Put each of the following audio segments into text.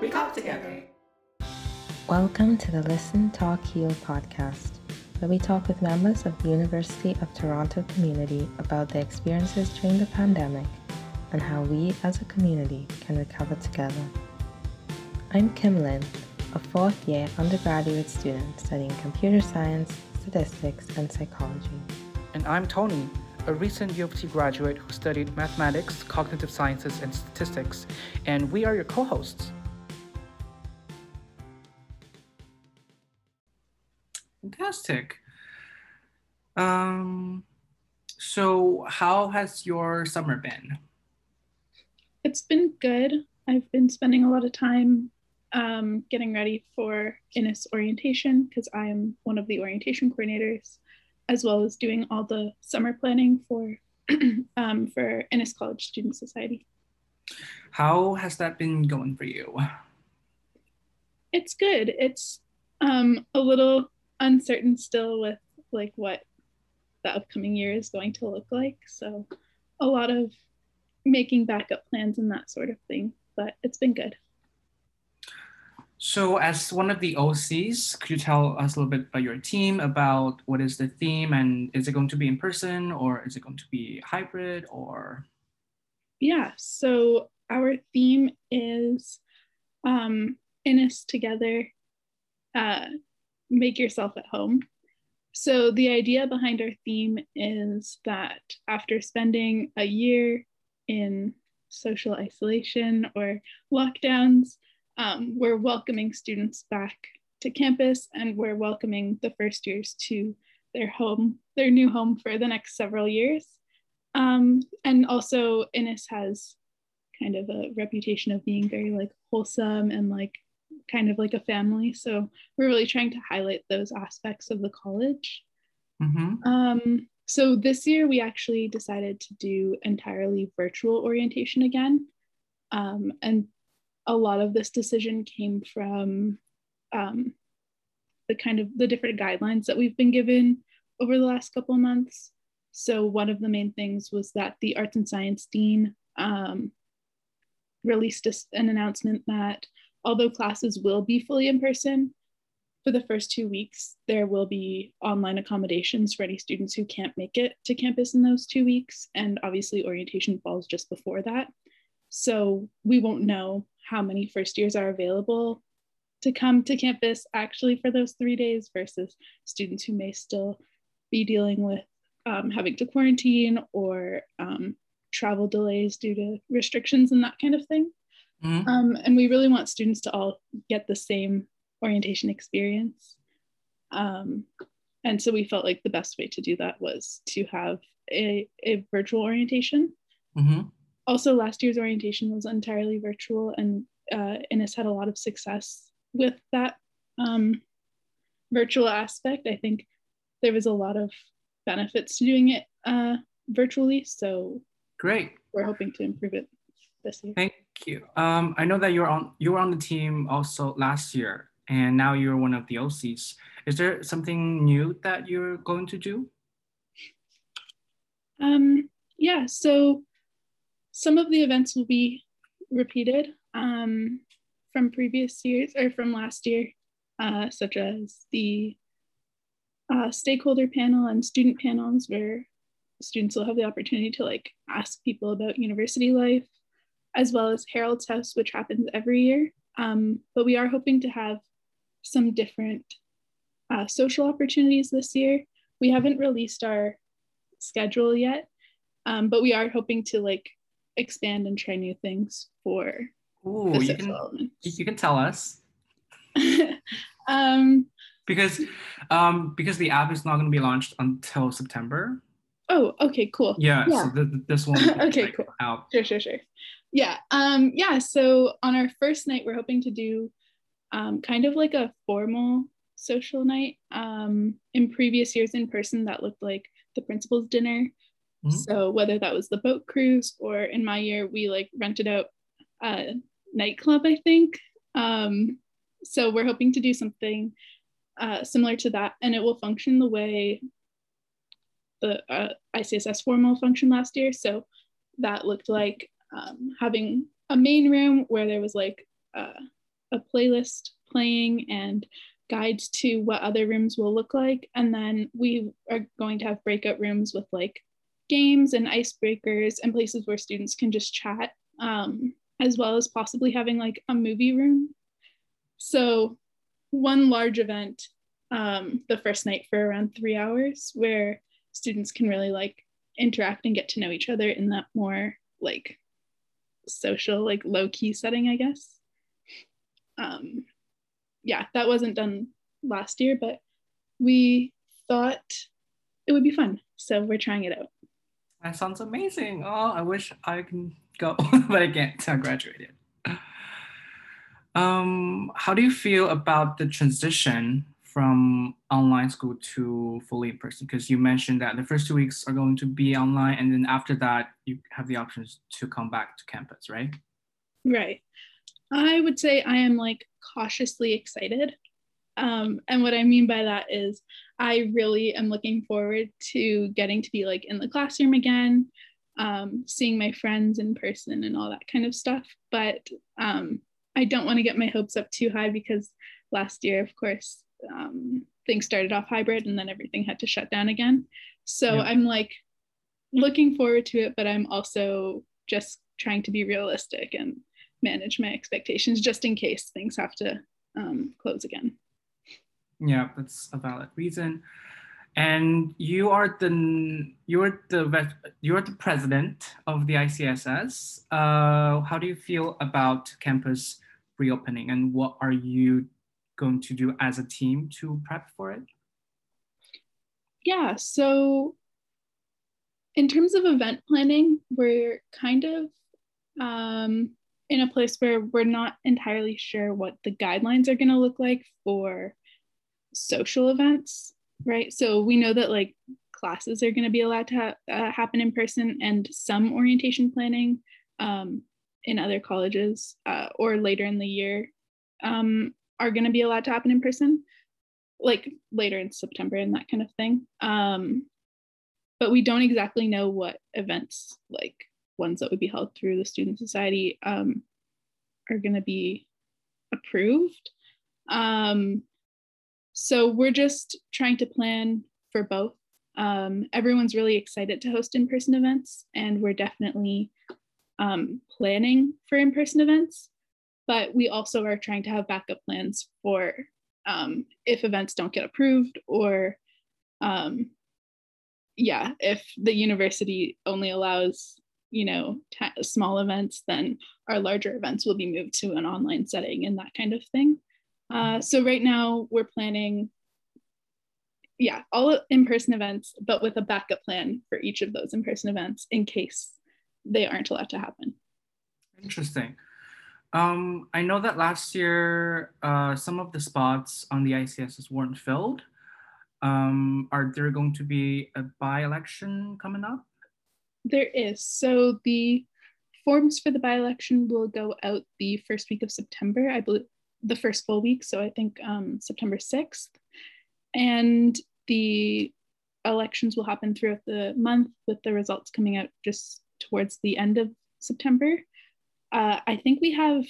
we got together. Welcome to the Listen, Talk, Heal podcast, where we talk with members of the University of Toronto community about their experiences during the pandemic and how we as a community can recover together. I'm Kim Lin, a fourth year undergraduate student studying computer science, statistics, and psychology. And I'm Tony, a recent U of T graduate who studied mathematics, cognitive sciences, and statistics, and we are your co hosts. Fantastic. Um, so, how has your summer been? It's been good. I've been spending a lot of time um, getting ready for Innis orientation because I am one of the orientation coordinators as well as doing all the summer planning for um, for Innis College Student Society. How has that been going for you? It's good. It's um, a little uncertain still with like what the upcoming year is going to look like. So a lot of making backup plans and that sort of thing, but it's been good. So, as one of the OCs, could you tell us a little bit about your team, about what is the theme, and is it going to be in person or is it going to be hybrid or? Yeah, so our theme is um, Innis together, uh, make yourself at home. So, the idea behind our theme is that after spending a year in social isolation or lockdowns, um, we're welcoming students back to campus and we're welcoming the first years to their home, their new home for the next several years. Um, and also Innis has kind of a reputation of being very like wholesome and like kind of like a family. So we're really trying to highlight those aspects of the college. Mm-hmm. Um, so this year we actually decided to do entirely virtual orientation again. Um, and a lot of this decision came from um, the kind of the different guidelines that we've been given over the last couple of months. So one of the main things was that the arts and science dean um, released an announcement that although classes will be fully in person, for the first two weeks, there will be online accommodations for any students who can't make it to campus in those two weeks. And obviously orientation falls just before that. So we won't know how many first years are available to come to campus actually for those three days versus students who may still be dealing with um, having to quarantine or um, travel delays due to restrictions and that kind of thing. Mm-hmm. Um, and we really want students to all get the same orientation experience. Um, and so we felt like the best way to do that was to have a, a virtual orientation. Mm-hmm also last year's orientation was entirely virtual and uh, Innis had a lot of success with that um, virtual aspect. I think there was a lot of benefits to doing it uh, virtually. So great. We're hoping to improve it this year. Thank you. Um, I know that you're on you were on the team also last year, and now you're one of the OCs. Is there something new that you're going to do? Um, yeah. So some of the events will be repeated um, from previous years or from last year, uh, such as the uh, stakeholder panel and student panels where students will have the opportunity to like ask people about university life, as well as Harold's House, which happens every year. Um, but we are hoping to have some different uh, social opportunities this year. We haven't released our schedule yet, um, but we are hoping to like expand and try new things for Ooh, the you can, elements. You can tell us. um, because um, because the app is not going to be launched until September. Oh, okay, cool. Yeah, yeah. so th- th- this one. okay, like, cool. Out. Sure, sure, sure. Yeah, um, yeah. So on our first night, we're hoping to do um, kind of like a formal social night. Um, in previous years in person, that looked like the principal's dinner Mm-hmm. So whether that was the boat cruise or in my year, we like rented out a nightclub, I think. Um, so we're hoping to do something uh, similar to that, and it will function the way the uh, ICSS formal functioned last year. So that looked like um, having a main room where there was like uh, a playlist playing and guides to what other rooms will look like. And then we are going to have breakout rooms with like games and icebreakers and places where students can just chat, um, as well as possibly having like a movie room. So, one large event um, the first night for around three hours where students can really like interact and get to know each other in that more like social, like low key setting, I guess. Um, yeah, that wasn't done last year, but we thought it would be fun. So we're trying it out. That sounds amazing. Oh, I wish I can go, but I can't. I graduated. Um, how do you feel about the transition from online school to fully in person? Because you mentioned that the first two weeks are going to be online, and then after that, you have the options to come back to campus, right? Right. I would say I am like cautiously excited. Um, and what I mean by that is I really am looking forward to getting to be like in the classroom again, um, seeing my friends in person and all that kind of stuff. But um, I don't want to get my hopes up too high because last year, of course, um, things started off hybrid and then everything had to shut down again. So yeah. I'm like looking forward to it, but I'm also just trying to be realistic and manage my expectations just in case things have to um, close again. Yeah, that's a valid reason. And you are the you're the you're the president of the ICSS. Uh, how do you feel about campus reopening, and what are you going to do as a team to prep for it? Yeah, so in terms of event planning, we're kind of um, in a place where we're not entirely sure what the guidelines are going to look like for social events, right? So we know that like classes are going to be allowed to ha- uh, happen in person and some orientation planning um, in other colleges uh, or later in the year um, are going to be allowed to happen in person, like later in September and that kind of thing. Um, but we don't exactly know what events, like ones that would be held through the Student Society, um, are going to be approved. Um, so we're just trying to plan for both. Um, everyone's really excited to host in person events, and we're definitely um, planning for in person events but we also are trying to have backup plans for um, if events don't get approved or um, yeah if the university only allows you know t- small events then our larger events will be moved to an online setting and that kind of thing. Uh, so right now we're planning yeah all in-person events but with a backup plan for each of those in-person events in case they aren't allowed to happen. Interesting um, I know that last year, uh, some of the spots on the ICSS weren't filled. Um, are there going to be a by-election coming up? There is. So the forms for the by-election will go out the first week of September, I believe the first full week. So I think um, September 6th. And the elections will happen throughout the month with the results coming out just towards the end of September. Uh, I think we have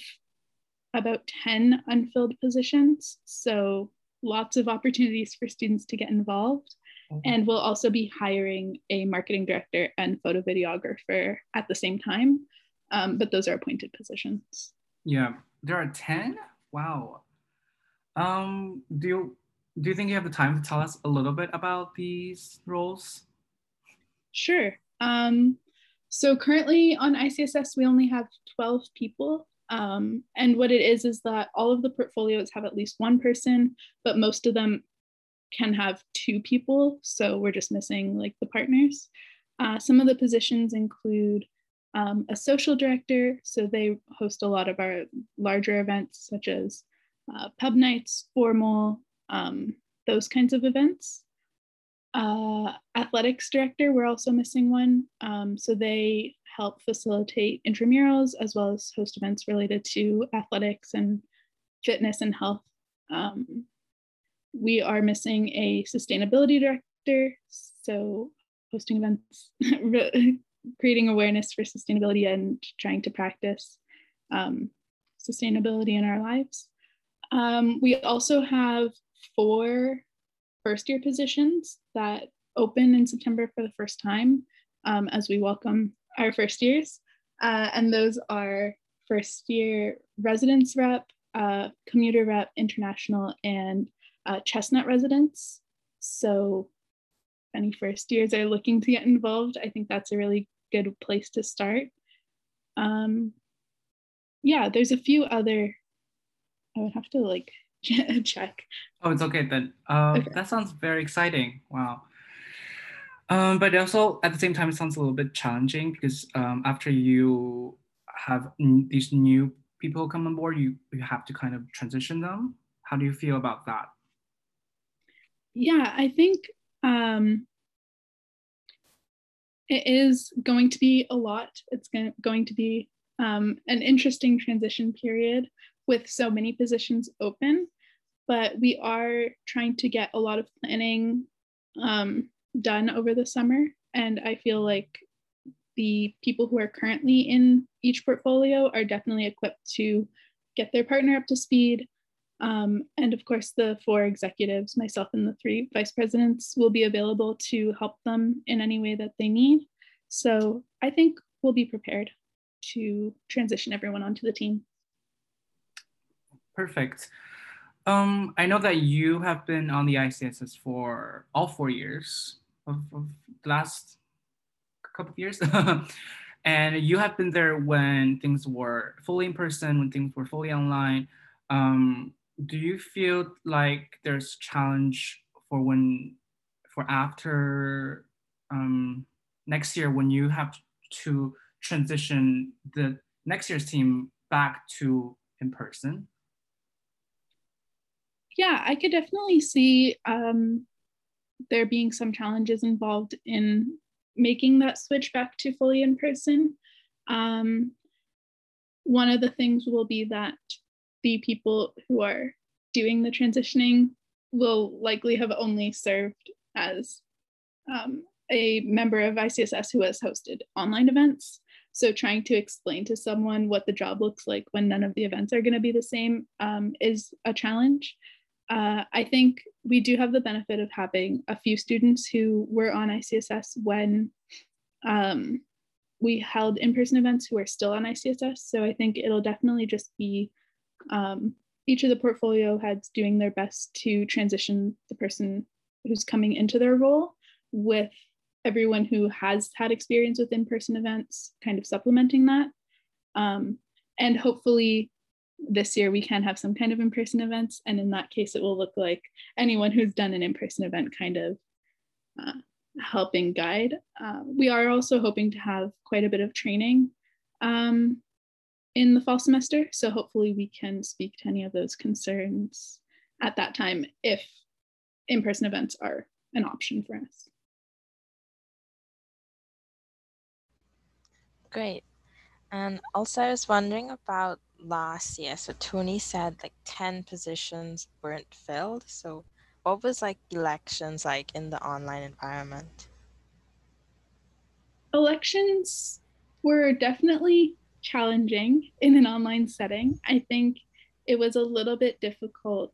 about 10 unfilled positions. So lots of opportunities for students to get involved. Mm-hmm. And we'll also be hiring a marketing director and photo videographer at the same time. Um, but those are appointed positions. Yeah, there are 10? Wow. Um, do you do you think you have the time to tell us a little bit about these roles? Sure. Um, so currently on ICSS, we only have 12 people. Um, and what it is is that all of the portfolios have at least one person, but most of them can have two people. So we're just missing like the partners. Uh, some of the positions include um, a social director. So they host a lot of our larger events, such as uh, pub nights, formal, um, those kinds of events. Uh, athletics director, we're also missing one. Um, so they help facilitate intramurals as well as host events related to athletics and fitness and health. Um, we are missing a sustainability director, so hosting events, creating awareness for sustainability and trying to practice um, sustainability in our lives. Um, we also have four first year positions that open in September for the first time um, as we welcome our first years. Uh, and those are first year residence rep, uh, commuter rep, international, and uh, Chestnut Residence. So if any first years are looking to get involved, I think that's a really good place to start. Um, yeah, there's a few other, I would have to like check. Oh, it's okay then. Uh, okay. That sounds very exciting. Wow. Um, but also at the same time, it sounds a little bit challenging because um, after you have n- these new people come on board, you, you have to kind of transition them. How do you feel about that? Yeah, I think um, it is going to be a lot. It's going to be um, an interesting transition period with so many positions open, but we are trying to get a lot of planning um, done over the summer. And I feel like the people who are currently in each portfolio are definitely equipped to get their partner up to speed. Um, and of course, the four executives, myself and the three vice presidents, will be available to help them in any way that they need. So I think we'll be prepared to transition everyone onto the team. Perfect. Um, I know that you have been on the ICSS for all four years of, of the last couple of years. and you have been there when things were fully in person, when things were fully online. Um, do you feel like there's challenge for when, for after um, next year when you have to transition the next year's team back to in person? Yeah, I could definitely see um, there being some challenges involved in making that switch back to fully in person. Um, one of the things will be that the people who are doing the transitioning will likely have only served as um, a member of ICSS who has hosted online events. So trying to explain to someone what the job looks like when none of the events are going to be the same um, is a challenge. Uh, I think we do have the benefit of having a few students who were on ICSS when um, we held in-person events who are still on ICSS. So I think it'll definitely just be um, each of the portfolio heads doing their best to transition the person who's coming into their role with everyone who has had experience with in-person events kind of supplementing that. Um, and hopefully this year we can have some kind of in-person events. And in that case it will look like anyone who's done an in-person event kind of uh, helping guide. Uh, we are also hoping to have quite a bit of training um, in the fall semester. So hopefully we can speak to any of those concerns at that time if in-person events are an option for us. Great. And also i was wondering about last year. So Tony said like 10 positions weren't filled. So what was like elections like in the online environment? Elections were definitely challenging in an online setting. I think it was a little bit difficult.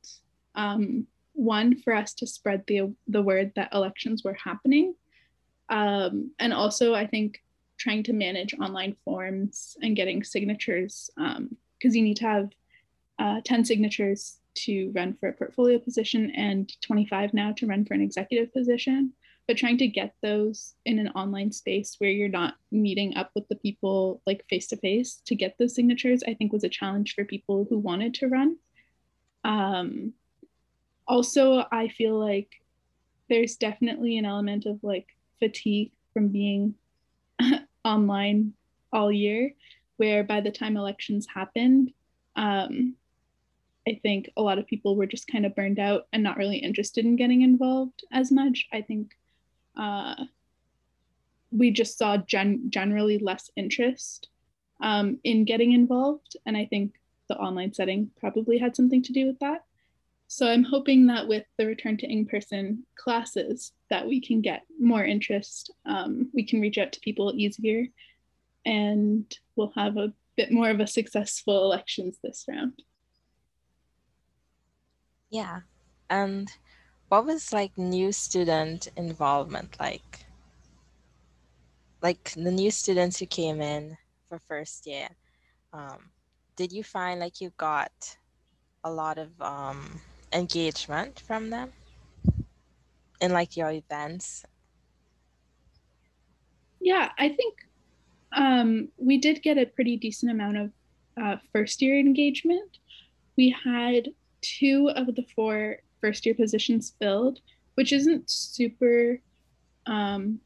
Um, one for us to spread the the word that elections were happening, um, and also I think trying to manage online forms and getting signatures um, because you need to have uh, 10 signatures to run for a portfolio position and 25 now to run for an executive position. But trying to get those in an online space where you're not meeting up with the people like face to face to get those signatures, I think was a challenge for people who wanted to run. Um, also, I feel like there's definitely an element of like fatigue from being online all year where by the time elections happened, um, I think a lot of people were just kind of burned out and not really interested in getting involved as much. I think uh, we just saw gen- generally less interest um, in getting involved. And I think the online setting probably had something to do with that. So I'm hoping that with the return to in-person classes that we can get more interest. Um, we can reach out to people easier and we'll have a bit more of a successful elections this round. Yeah. And what was like new student involvement like? Like the new students who came in for first year, um, did you find like you got a lot of um, engagement from them in like your events? Yeah, I think um, we did get a pretty decent amount of uh, first year engagement. We had two of the four first year positions filled, which isn't super um,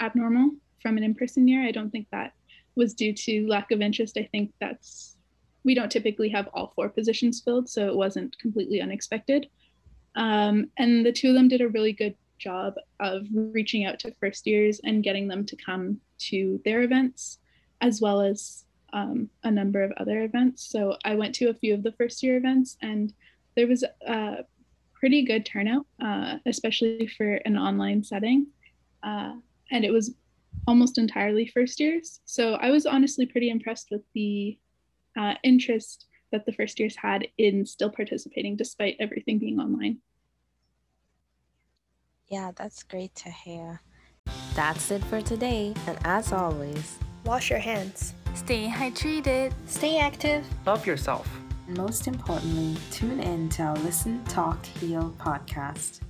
abnormal from an in person year. I don't think that was due to lack of interest. I think that's, we don't typically have all four positions filled, so it wasn't completely unexpected. Um, and the two of them did a really good job of reaching out to first years and getting them to come to their events, as well as um, a number of other events. So I went to a few of the first year events, and there was a pretty good turnout, uh, especially for an online setting. Uh, and it was almost entirely first years. So I was honestly pretty impressed with the uh, interest that the first years had in still participating despite everything being online. Yeah, that's great to hear. That's it for today. And as always, wash your hands, stay hydrated, stay active, love yourself. And most importantly, tune in to our Listen, Talk, Heal podcast.